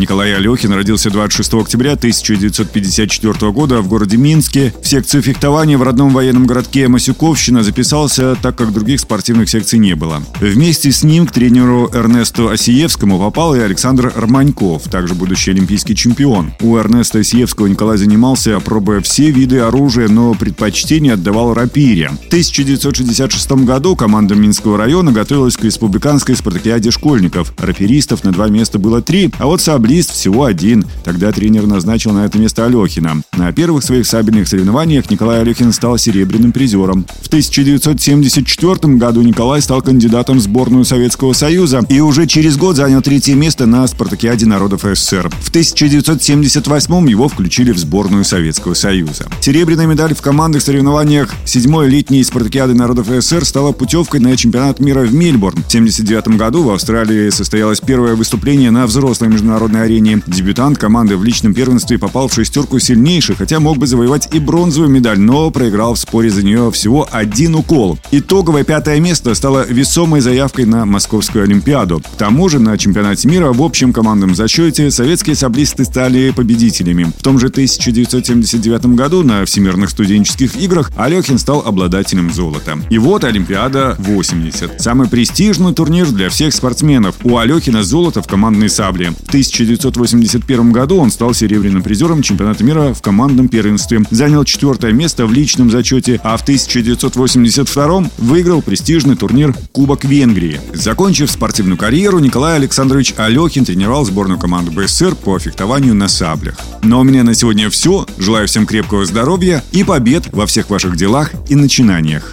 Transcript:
Николай Алехин родился 26 октября 1954 года в городе Минске. В секцию фехтования в родном военном городке Масюковщина записался, так как других спортивных секций не было. Вместе с ним к тренеру Эрнесту Осиевскому попал и Александр Романьков, также будущий олимпийский чемпион. У Эрнеста Осиевского Николай занимался, пробуя все виды оружия, но предпочтение отдавал рапире. В 1966 году команда Минского района готовилась к республиканской спартакиаде школьников. Раперистов на два места было три, а вот сабли Футболист всего один. Тогда тренер назначил на это место Алехина. На первых своих сабельных соревнованиях Николай Алехин стал серебряным призером. В 1974 году Николай стал кандидатом в сборную Советского Союза и уже через год занял третье место на Спартакиаде народов СССР. В 1978 его включили в сборную Советского Союза. Серебряная медаль в командных соревнованиях седьмой летней Спартакиады народов СССР стала путевкой на чемпионат мира в Мельбурн. В 1979 году в Австралии состоялось первое выступление на взрослой международной международной арене. Дебютант команды в личном первенстве попал в шестерку сильнейших, хотя мог бы завоевать и бронзовую медаль, но проиграл в споре за нее всего один укол. Итоговое пятое место стало весомой заявкой на Московскую Олимпиаду. К тому же на чемпионате мира в общем командном зачете советские саблисты стали победителями. В том же 1979 году на Всемирных студенческих играх Алехин стал обладателем золота. И вот Олимпиада 80. Самый престижный турнир для всех спортсменов. У Алехина золото в командной сабле. В 1900 1981 году он стал серебряным призером чемпионата мира в командном первенстве. Занял четвертое место в личном зачете, а в 1982 выиграл престижный турнир Кубок Венгрии. Закончив спортивную карьеру, Николай Александрович Алехин тренировал сборную команду БССР по фехтованию на саблях. Но у меня на сегодня все. Желаю всем крепкого здоровья и побед во всех ваших делах и начинаниях.